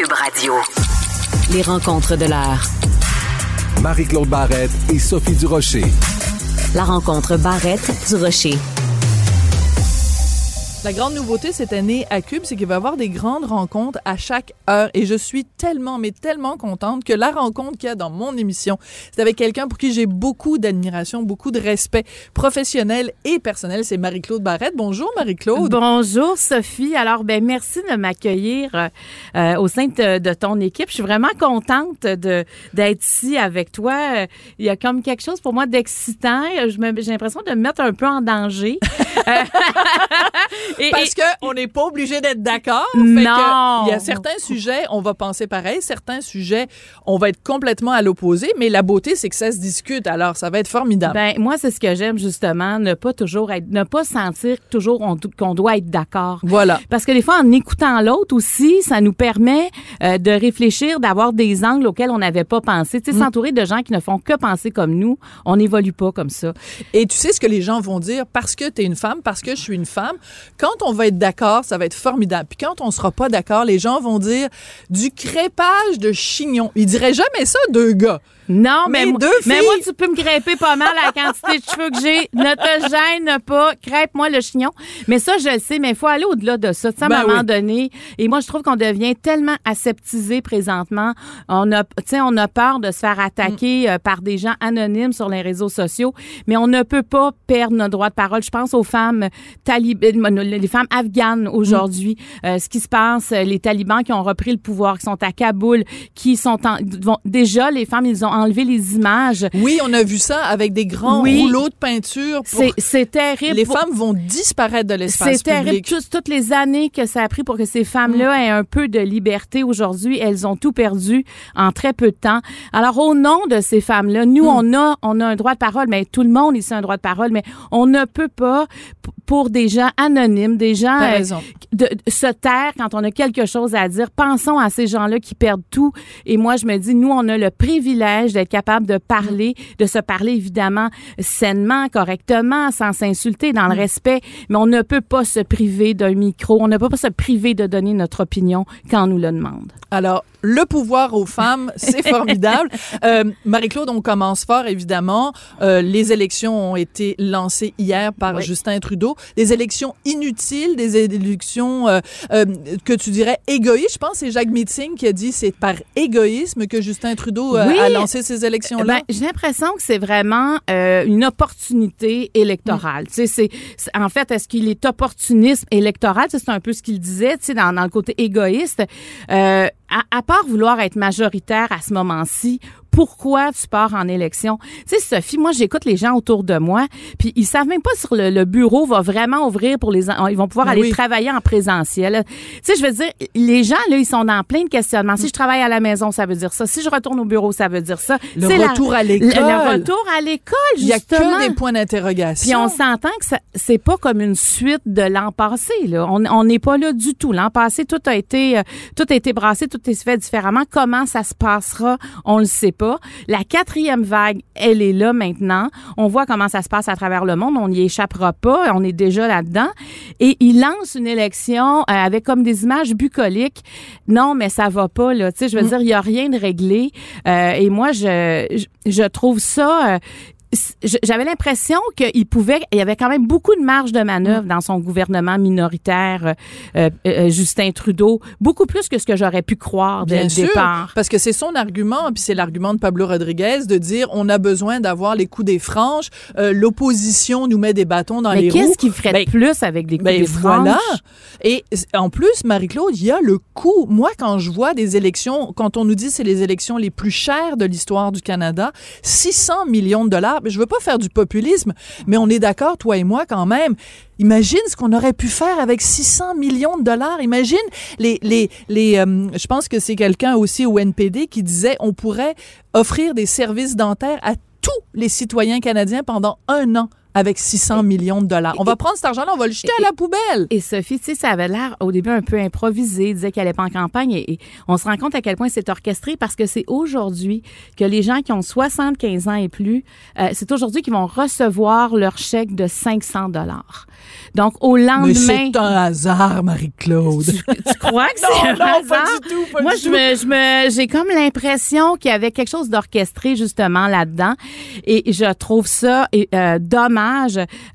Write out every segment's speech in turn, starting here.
Cube Radio. Les rencontres de l'heure. Marie-Claude Barrette et Sophie Durocher. La rencontre Barrette du Rocher. La grande nouveauté cette année à Cube, c'est qu'il va y avoir des grandes rencontres à chaque heure. Et je suis tellement, mais tellement contente que la rencontre qu'il y a dans mon émission, c'est avec quelqu'un pour qui j'ai beaucoup d'admiration, beaucoup de respect professionnel et personnel. C'est Marie-Claude Barrette. Bonjour, Marie-Claude. Bonjour, Sophie. Alors, ben merci de m'accueillir euh, euh, au sein de, de, ton équipe. Je suis vraiment contente de d'être ici avec toi. Il y a comme quelque chose pour moi d'excitant. J'ai l'impression de me mettre un peu en danger. Et, Parce que on n'est pas obligé d'être d'accord. Non. Il y a certains sujets, on va penser pareil. Certains sujets, on va être complètement à l'opposé. Mais la beauté, c'est que ça se discute. Alors, ça va être formidable. Ben moi, c'est ce que j'aime justement, ne pas toujours être, ne pas sentir toujours qu'on doit être d'accord. Voilà. Parce que des fois, en écoutant l'autre aussi, ça nous permet euh, de réfléchir, d'avoir des angles auxquels on n'avait pas pensé. Tu sais, mm. s'entourer de gens qui ne font que penser comme nous, on n'évolue pas comme ça. Et tu sais ce que les gens vont dire? Parce que tu es une femme, parce que je suis une femme. Quand on va être d'accord, ça va être formidable. Puis quand on sera pas d'accord, les gens vont dire du crépage de chignon. Ils diraient jamais ça deux gars. Non, mais, deux mais moi, tu peux me crêper pas mal la quantité de cheveux que j'ai. Ne te gêne pas. Crêpe-moi le chignon. Mais ça, je le sais, mais il faut aller au-delà de ça. Tu sais, à un ben moment donné. Et moi, je trouve qu'on devient tellement aseptisé présentement. On a, on a peur de se faire attaquer mm. euh, par des gens anonymes sur les réseaux sociaux. Mais on ne peut pas perdre notre droit de parole. Je pense aux femmes talibans, les femmes afghanes aujourd'hui. Mm. Euh, ce qui se passe, les talibans qui ont repris le pouvoir, qui sont à Kaboul, qui sont en, déjà, les femmes, ils ont enlever les images. Oui, on a vu ça avec des grands rouleaux de peinture. C'est terrible. Les femmes vont disparaître de l'espace public. C'est terrible. toutes les années que ça a pris pour que ces femmes-là mm. aient un peu de liberté aujourd'hui, elles ont tout perdu en très peu de temps. Alors, au nom de ces femmes-là, nous, mm. on a, on a un droit de parole, mais tout le monde ici a un droit de parole, mais on ne peut pas, pour des gens anonymes, des gens euh, de, se taire quand on a quelque chose à dire. Pensons à ces gens-là qui perdent tout. Et moi, je me dis, nous, on a le privilège d'être capable de parler, de se parler évidemment sainement, correctement, sans s'insulter, dans le mm. respect, mais on ne peut pas se priver d'un micro, on ne peut pas se priver de donner notre opinion quand on nous le demande. Alors, le pouvoir aux femmes, c'est formidable. Euh, Marie-Claude, on commence fort, évidemment. Euh, les élections ont été lancées hier par Justin Trudeau. Des élections inutiles, des élections euh, euh, que tu dirais égoïstes. Je pense que c'est Jacques Meeting qui a dit c'est par égoïsme que Justin Trudeau euh, a lancé ces élections-là. Ben, J'ai l'impression que c'est vraiment une opportunité électorale. Mm. Tu sais, c'est en fait, est-ce qu'il est opportunisme électoral? C'est un peu ce qu'il disait, tu sais, dans, dans, le côté égoïste. Euh, à, part vouloir être majoritaire à ce moment-ci pourquoi tu pars en élection. Tu sais, Sophie, moi, j'écoute les gens autour de moi, puis ils savent même pas si le, bureau va vraiment ouvrir pour les... Ils vont pouvoir aller travailler en présentiel. Tu sais, je veux dire, les gens, là, ils sont dans plein de questionnements. Si je travaille à la maison, ça veut dire ça. Si je retourne au bureau, ça veut dire ça. Le retour à l'école. Le, retour à l'école, justement. Il y a que des points d'interrogation. Puis on s'entend que c'est pas comme une suite de l'an passé, là. On n'est pas là du tout. L'an passé, tout a été, euh, tout a été brassé, tout est fait différemment. Comment ça se passera, on le sait pas. La quatrième vague, elle est là maintenant. On voit comment ça se passe à travers le monde. On n'y échappera pas. On est déjà là-dedans. Et il lance une élection euh, avec comme des images bucoliques. Non, mais ça va pas, là. Tu sais, je veux mm. dire, il y a rien de réglé. Euh, et moi, je, je, trouve ça... Euh, j'avais l'impression qu'il pouvait, il y avait quand même beaucoup de marge de manœuvre dans son gouvernement minoritaire, euh, euh, euh, Justin Trudeau, beaucoup plus que ce que j'aurais pu croire dès Bien le départ. Parce que c'est son argument, puis c'est l'argument de Pablo Rodriguez de dire on a besoin d'avoir les coups des franges, l'opposition nous met des bâtons dans les roues. Mais qu'est-ce qu'il ferait de plus avec des coups ben des voilà. Et en plus, Marie-Claude, il y a le coût. Moi, quand je vois des élections, quand on nous dit c'est les élections les plus chères de l'histoire du Canada, 600 millions de dollars je veux pas faire du populisme, mais on est d'accord, toi et moi, quand même. Imagine ce qu'on aurait pu faire avec 600 millions de dollars. Imagine les euh, je pense que c'est quelqu'un aussi au NPD qui disait on pourrait offrir des services dentaires à tous les citoyens canadiens pendant un an avec 600 millions de dollars. On va prendre cet argent-là, on va le jeter à la poubelle. Et Sophie, tu sais, ça avait l'air au début un peu improvisé. Disait qu'elle n'allait pas en campagne et, et on se rend compte à quel point c'est orchestré parce que c'est aujourd'hui que les gens qui ont 75 ans et plus, euh, c'est aujourd'hui qu'ils vont recevoir leur chèque de 500 dollars. Donc, au Mais lendemain... c'est un hasard, Marie-Claude. Tu, tu crois que c'est un non, hasard? pas du tout, pas Moi, du je tout. me, je me, j'ai comme l'impression qu'il y avait quelque chose d'orchestré justement là-dedans, et je trouve ça euh, dommage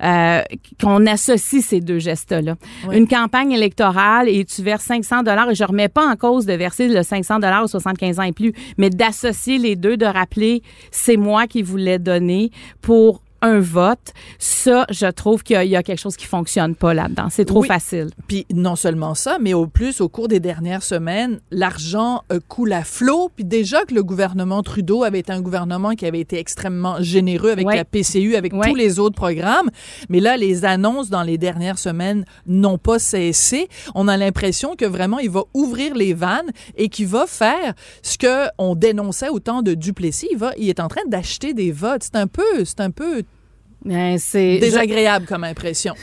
euh, qu'on associe ces deux gestes-là. Oui. Une campagne électorale et tu verses 500 dollars, et je remets pas en cause de verser le 500 dollars aux 75 ans et plus, mais d'associer les deux, de rappeler c'est moi qui vous l'ai donné pour un vote, ça, je trouve qu'il y, a- il y a quelque chose qui fonctionne pas là-dedans. C'est trop Oui. facile. Puis non seulement ça, mais au plus, au cours des dernières semaines, l'argent euh, coule à flot. Puis déjà que le gouvernement Trudeau avait été un gouvernement qui avait été extrêmement généreux avec Ouais. la PCU, avec Ouais. tous les autres programmes. Mais là, les annonces dans les dernières semaines n'ont pas cessé. On a l'impression que vraiment, il va ouvrir les vannes et qu'il va faire ce que on dénonçait autant de Duplessis. Il, va, il est en train d'acheter des votes. C'est un peu, c'est un peu Euh, c'est désagréable comme impression.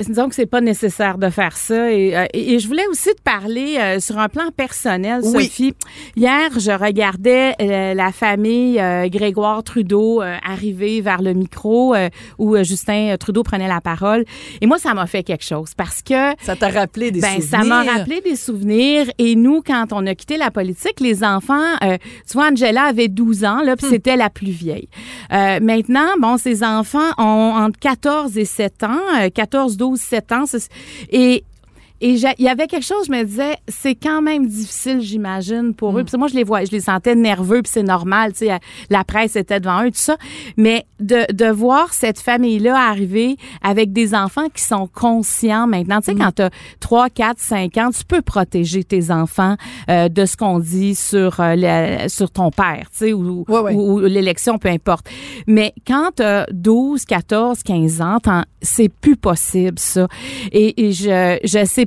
Disons que c'est pas nécessaire de faire ça. Et, euh, et- et je voulais aussi te parler euh, sur un plan personnel, Oui. Sophie. Hier, je regardais euh, la famille euh, Grégoire Trudeau euh, arriver vers le micro euh, où Justin Trudeau prenait la parole. Et moi, ça m'a fait quelque chose parce que Ça t'a rappelé des ben, souvenirs. ça m'a rappelé des souvenirs. Et nous, quand on a quitté la politique, les enfants, euh, tu vois, Angela avait 12 ans, là, puis c'était la plus vieille. Euh, maintenant, bon, ces enfants ont entre 14 et 7 ans, euh, 14, 12, 7 ans. Et et il y avait quelque chose, je me disais, c'est quand même difficile, j'imagine, pour eux. Puis moi, je les vois, je les sentais nerveux, puis c'est normal, tu sais, la presse était devant eux, tout ça. Mais de, de voir cette famille-là arriver avec des enfants qui sont conscients maintenant, tu sais, quand tu as 3, 4, 5 ans, tu peux protéger tes enfants euh, de ce qu'on dit sur, euh, la- sur ton père, tu sais, ou, Ouais, ouais. ou- ou l'élection, peu importe. Mais quand tu as 12, 14, 15 ans, c'est plus possible, ça. Et, et je, je sais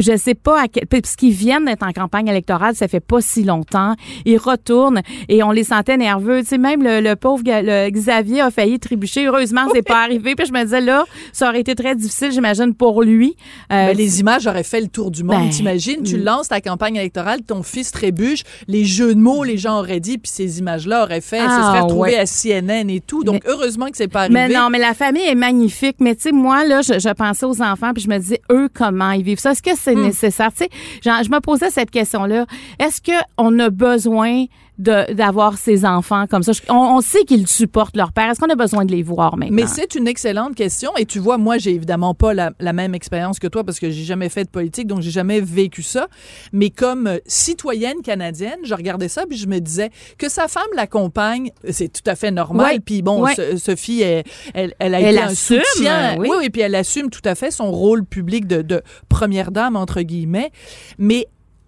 je sais pas à quel parce qu'ils viennent d'être en campagne électorale, ça fait pas si longtemps. Ils retournent et on les sentait nerveux. Tu sais, même le, le pauvre le Xavier a failli trébucher. Heureusement, c'est pas arrivé. Puis je me disais là, ça aurait été très difficile, j'imagine, pour lui. Euh, les images auraient fait le tour du monde. Ben, T'imagines, tu mm. lances ta campagne électorale, ton fils trébuche, les jeux de mots, les gens auraient dit, puis ces images-là auraient fait, se Ah, seraient retrouvées ouais. à CNN et tout. Donc, heureusement que c'est pas arrivé. Mais non, mais la famille est magnifique. Mais tu sais, moi, là, je, je pensais aux enfants, puis je me disais, eux, comment ils vivent ça? Est-ce que c'est Hmm. nécessaire? Tu sais, genre, je me posais cette question-là. Est-ce qu'on a besoin d'avoir ces enfants comme ça? On, on sait qu'ils supportent leur père. Est-ce qu'on a besoin de les voir maintenant? Mais c'est une excellente question. Et tu vois, moi, j'ai évidemment pas la, la même expérience que toi parce que j'ai jamais fait de politique, donc j'ai jamais vécu ça. Mais comme euh, citoyenne canadienne, je regardais ça puis je me disais que sa femme l'accompagne, c'est tout à fait normal. Ouais. Puis bon, Ouais. Sophie, elle, elle, elle a Elle été un assume, soutien. oui. oui, oui, puis elle assume tout à fait son rôle public de, de première dame entre guillemets. Mais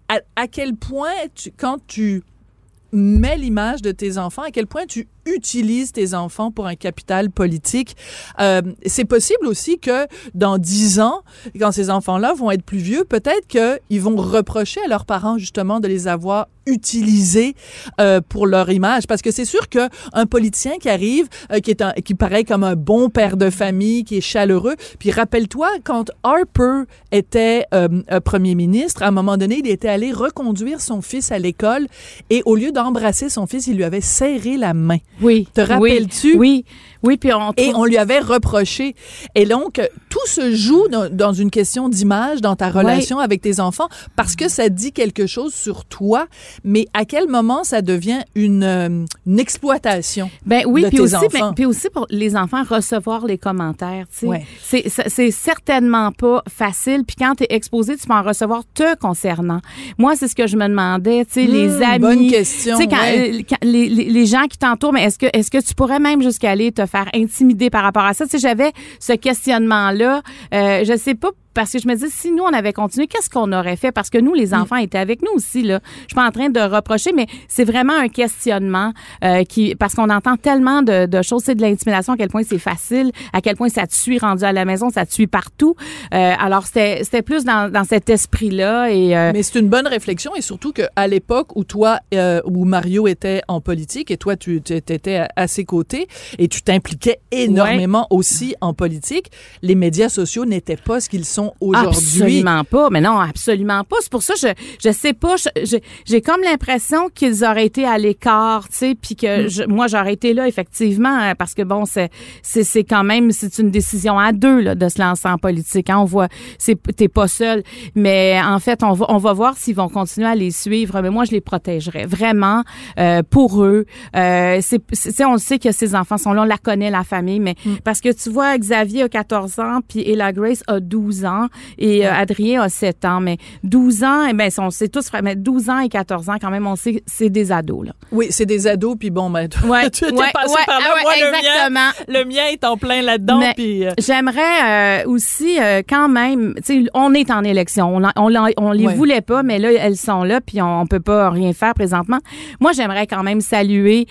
à, à quel point, tu, quand tu mets l'image de tes enfants, à quel point tu utilises tes enfants pour un capital politique. Euh, c'est possible aussi que dans dix ans, quand ces enfants-là vont être plus vieux, peut-être qu'ils vont reprocher à leurs parents justement de les avoir utilisés euh, pour leur image. Parce que c'est sûr que un politicien qui arrive, euh, qui est un, qui paraît comme un bon père de famille, qui est chaleureux. Puis rappelle-toi quand Harper était euh, premier ministre, à un moment donné, il était allé reconduire son fils à l'école et au lieu d'embrasser son fils, il lui avait serré la main. Oui. Te rappelles-tu? Oui. Oui, puis on Et on lui avait reproché. Et donc, tout se joue dans, dans une question d'image, dans ta relation avec tes enfants, parce que ça dit quelque chose sur toi, mais à quel moment ça devient une, euh, une exploitation? Ben oui, de puis tes aussi, enfants? ben, puis aussi pour les enfants recevoir les commentaires. tu sais. Ouais. C'est certainement pas facile. Puis quand tu es exposé, tu peux en recevoir te concernant. Moi, c'est ce que je me demandais. Tu sais, les Hmm, amis. bonne question, quand, ouais. euh, quand les, les- les gens qui t'entourent, mais est-ce que est-ce que tu pourrais même jusqu'à aller te faire intimider par rapport à ça sais, j'avais ce questionnement-là. Euh, je sais pas parce que je me dis, si nous, on avait continué, qu'est-ce qu'on aurait fait? Parce que nous, les enfants étaient avec nous aussi, là. Je suis pas en train de reprocher, mais c'est vraiment un questionnement euh, qui, parce qu'on entend tellement de, de choses, c'est de l'intimidation, à quel point c'est facile, à quel point ça te suit rendu à la maison, ça te suit partout. Euh, alors, c'était, c'était plus dans, dans cet esprit-là et... euh, Mais c'est une bonne réflexion et surtout qu'à l'époque où toi, euh, où Mario était en politique et toi, tu étais à, à ses côtés et tu t'impliquais énormément aussi en politique, les médias sociaux n'étaient pas ce qu'ils sont aujourd'hui. Absolument pas. Mais non, absolument pas. C'est pour ça que je je sais pas. J'ai comme l'impression qu'ils auraient été à l'écart, tu sais, puis Mm. que je- moi j'aurais été là effectivement hein, parce que bon c'est c'est c'est quand même c'est une décision à deux là de se lancer en politique. Hein. On voit c'est t'es pas seul, mais en fait on va on va voir s'ils vont continuer à les suivre. Mais moi je les protégerais vraiment euh, pour eux. Euh, c'est on le sait que ces enfants sont là, on la connaît la famille, mais Mm. parce que tu vois Xavier a 14 ans puis Ella Grace a 12 ans et euh, Adrien a 7 ans, mais 12 ans, eh ben, on sait tous, mais 12 ans et 14 ans, quand même, on sait, c'est des ados, là. Oui, c'est des ados, puis bon, ben, Ouais, tu étais ouais, passé ouais, par là. ah Moi, le mien, le mien est en plein là-dedans, puis... euh, J'aimerais euh, aussi quand même, tu sais, on est en élection, on, on, les voulait pas, mais là elles sont là, puis on, on peut pas rien faire présentement. Moi, j'aimerais quand même saluer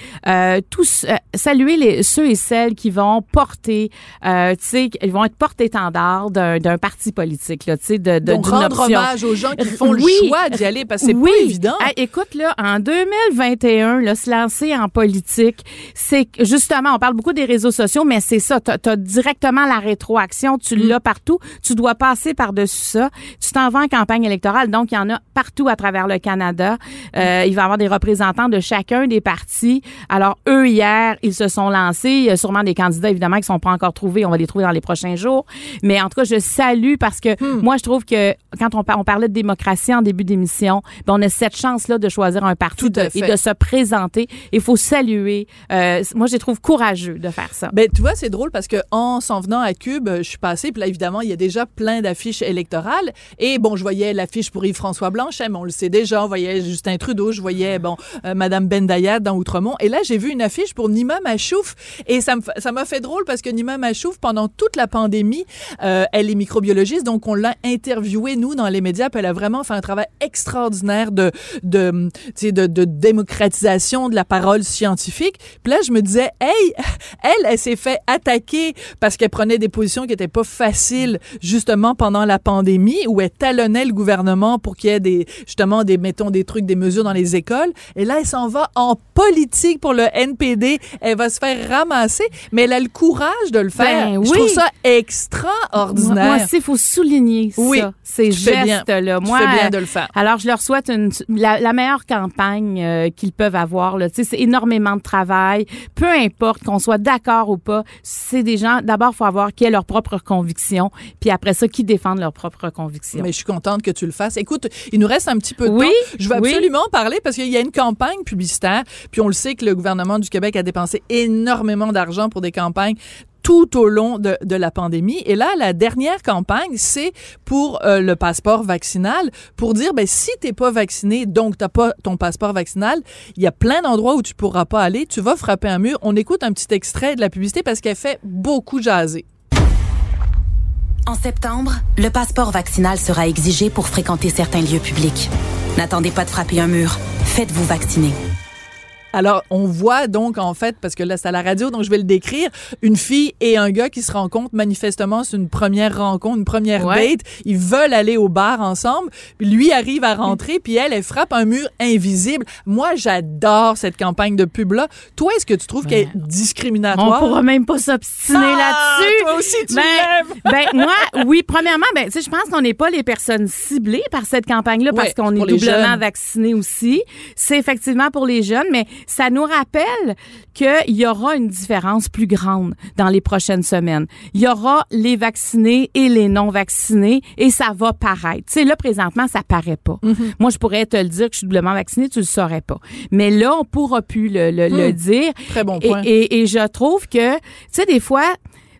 tous, saluer les ceux et celles qui vont porter, tu sais, ils vont être porte-étendard d'un d'un parti politique, là, tu sais, de, de donc, rendre option. hommage aux gens qui font Oui. le choix d'y aller, parce que c'est oui. pas évident. Hey, écoute, là, en 2021, là, se lancer en politique, c'est justement, on parle beaucoup des réseaux sociaux, mais c'est ça. Tu as, directement la rétroaction, tu Mm. l'as partout. Tu dois passer par-dessus ça. Tu t'en vas en campagne électorale, donc il y en a partout à travers le Canada. Euh, il va y avoir des représentants de chacun des partis. Alors, eux, hier, ils se sont lancés. Il y a sûrement des candidats, évidemment, qui sont pas encore trouvés. On va les trouver dans les prochains jours. Mais en tout cas, je salue parce que Hmm. moi, je trouve que quand on, on parlait de démocratie en début d'émission, ben, on a cette chance-là de choisir un parti de- et de se présenter. Il faut saluer. Euh, moi, je les trouve courageux de faire ça. Ben, tu vois, c'est drôle parce que en s'en venant à Cube, je suis passée, puis là, évidemment, il y a déjà plein d'affiches électorales. Et bon, je voyais l'affiche pour Yves-François Blanchet, mais on le sait déjà. On voyait Justin Trudeau, je voyais, bon, euh, Madame Bendayat dans Outremont. Et là, j'ai vu une affiche pour Nima Machouf. Et ça m'a fait drôle parce que Nima Machouf, pendant toute la pandémie, euh, elle est microbiologiste, donc on l'a interviewée, nous, dans les médias, puis elle a vraiment fait un travail extraordinaire de, de, de, de démocratisation de la parole scientifique. Puis là, je me disais, hey, elle, elle s'est fait attaquer parce qu'elle prenait des positions qui étaient pas faciles, justement, pendant la pandémie, où elle talonnait le gouvernement pour qu'il y ait des, justement, des, mettons, des trucs, des mesures dans les écoles. Et là, elle s'en va en politique pour le NPD. Elle va se faire ramasser, mais elle a le courage de le faire. Ben Je oui. trouve ça Moi, extraordinaire. moi aussi, il faut souligner Oui, ça, ces tu gestes-là. Tu Moi, fais bien de le faire. Alors, je leur souhaite une, la, la meilleure campagne euh, qu'ils peuvent avoir. Là. Tu C'est énormément de travail. Peu importe qu'on soit d'accord ou pas, c'est des gens, d'abord, il faut avoir qui aient leurs propres convictions, puis après ça, qui défendent leurs propres convictions. Mais je suis contente que tu le fasses. Écoute, il nous reste un petit peu de Oui, temps. Je veux oui. absolument en parler parce qu'il y a une campagne publicitaire, puis on le sait que le gouvernement du Québec a dépensé énormément d'argent pour des campagnes tout au long de, la pandémie. Et là, la dernière campagne, c'est pour euh, le passeport vaccinal, pour dire, ben, si t'es pas vacciné, donc t'as pas ton passeport vaccinal, il y a plein d'endroits où tu pourras pas aller, tu vas frapper un mur. On écoute un petit extrait de la publicité parce qu'elle fait beaucoup jaser. En septembre, le passeport vaccinal sera exigé pour fréquenter certains lieux publics. N'attendez pas de frapper un mur. Faites-vous vacciner. Alors, on voit donc, en fait, parce que là, c'est à la radio, donc je vais le décrire, une fille et un gars qui se rencontrent. Manifestement, c'est une première rencontre, une première Ouais. date. Ils veulent aller au bar ensemble. Puis lui arrive à rentrer, puis elle, elle frappe un mur invisible. Moi, j'adore cette campagne de pub-là. Toi, est-ce que tu trouves qu'elle est On discriminatoire? pourra même pas s'obstiner Ah, là-dessus. toi aussi, tu ben, ben, moi, oui, premièrement, ben, tu sais, je pense qu'on n'est pas les personnes ciblées par cette campagne-là parce qu'on est doublement vaccinés aussi. C'est effectivement pour les jeunes, mais ça nous rappelle qu'il y aura une différence plus grande dans les prochaines semaines. Il y aura les vaccinés et les non vaccinés et ça va paraître. Tu sais, là, présentement, ça paraît pas. Mm-hmm. Moi, je pourrais te le dire que je suis doublement vaccinée, tu le saurais pas. Mais là, on pourra plus le, le, le dire. Hmm. Très bon point. Et, et je trouve que, tu sais, des fois,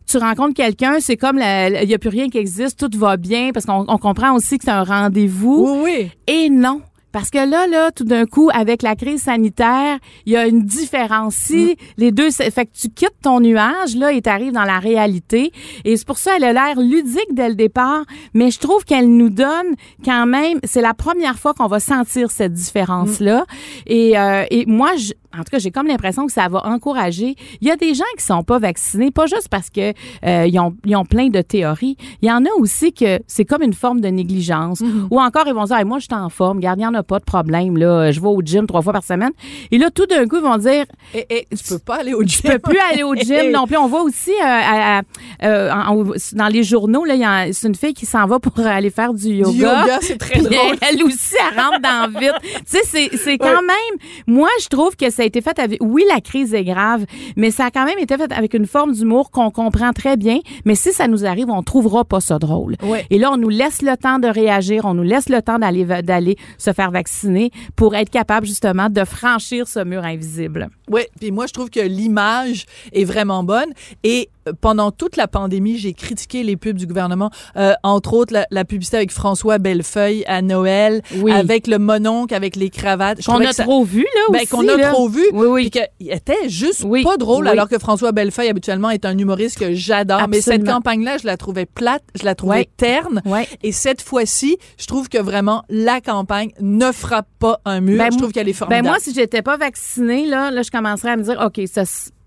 tu rencontres quelqu'un, c'est comme il n'y a plus rien qui existe, tout va bien, parce qu'on on comprend aussi que c'est un rendez-vous. Oui, oui. Et non. Parce que là, là, tout d'un coup, avec la crise sanitaire, il y a une différence. Si Mm. les deux, fait que tu quittes ton nuage, là, et t'arrives dans la réalité. Et c'est pour ça, elle a l'air ludique dès le départ, mais je trouve qu'elle nous donne quand même, c'est la première fois qu'on va sentir cette différence-là. Et, euh, et moi, je, en tout cas, j'ai comme l'impression que ça va encourager. Il y a des gens qui sont pas vaccinés, pas juste parce que euh, ils, ont, ils ont plein de théories. Il y en a aussi que c'est comme une forme de négligence. Ou encore, ils vont dire, Hey, moi, je suis en forme, garde, il n'y en a pas de problème, là. Je vais au gym trois fois par semaine. Et là, tout d'un coup, ils vont dire, et tu peux pas aller au gym. je peux plus aller au gym non plus. On voit aussi euh, à- à- euh, en- dans les journaux, là, il y a- c'est une fille qui s'en va pour aller faire du yoga. Du yoga, c'est très drôle. Elle, elle aussi, elle rentre dans le vide. tu sais, c'est, c'est quand même. Moi, je trouve que ça a été fait avec. Oui, la crise est grave, mais ça a quand même été fait avec une forme d'humour qu'on comprend très bien. Mais si ça nous arrive, on trouvera pas ça drôle. Et là, on nous laisse le temps de réagir, on nous laisse le temps d'aller d'aller se faire vacciner pour être capable justement de franchir ce mur invisible. Oui, puis moi, je trouve que l'image est vraiment bonne. Et pendant toute la pandémie, j'ai critiqué les pubs du gouvernement, euh, entre autres la, la publicité avec François Bellefeuille à Noël, Oui. avec le mononcle, avec les cravates. Qu'on a que ça- trop vu, là, ben, aussi. qu'on a là. trop vu. Oui, oui. Puis qu'il était juste Oui, pas drôle, oui. alors que François Bellefeuille, habituellement, est un humoriste que j'adore. Mais cette campagne-là, je la trouvais plate, je la trouvais terne. Et cette fois-ci, je trouve que vraiment, la campagne ne frappe pas un mur. Ben, je trouve qu'elle est formidable. Ben moi, si j'étais pas vaccinée, là, là, je commencerais à me dire, OK, ça,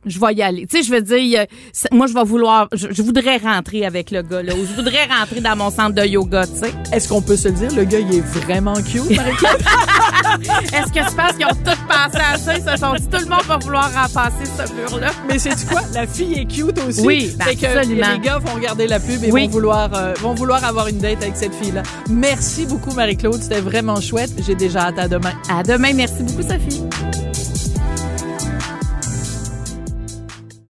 je vais y aller. Tu sais, je veux dire, c'est- moi, je vais vouloir, je, je voudrais rentrer avec le gars, là, ou je voudrais rentrer dans mon centre de yoga, tu sais. Est-ce qu'on peut se le dire? Le gars, il est vraiment cute, Marie-Claude? Est-ce que tu penses qu'ils ont tous pensé à ça? Ils se sont dit, tout le monde va vouloir repasser ce mur-là? Mais c'est quoi? La fille est cute aussi. Oui, ben, que absolument. les gars vont regarder la pub et Oui. vont vouloir euh, vont vouloir avoir une date avec cette fille-là. Merci beaucoup Marie-Claude, c'était vraiment chouette. J'ai déjà hâte à demain. À demain. Merci beaucoup, Sophie.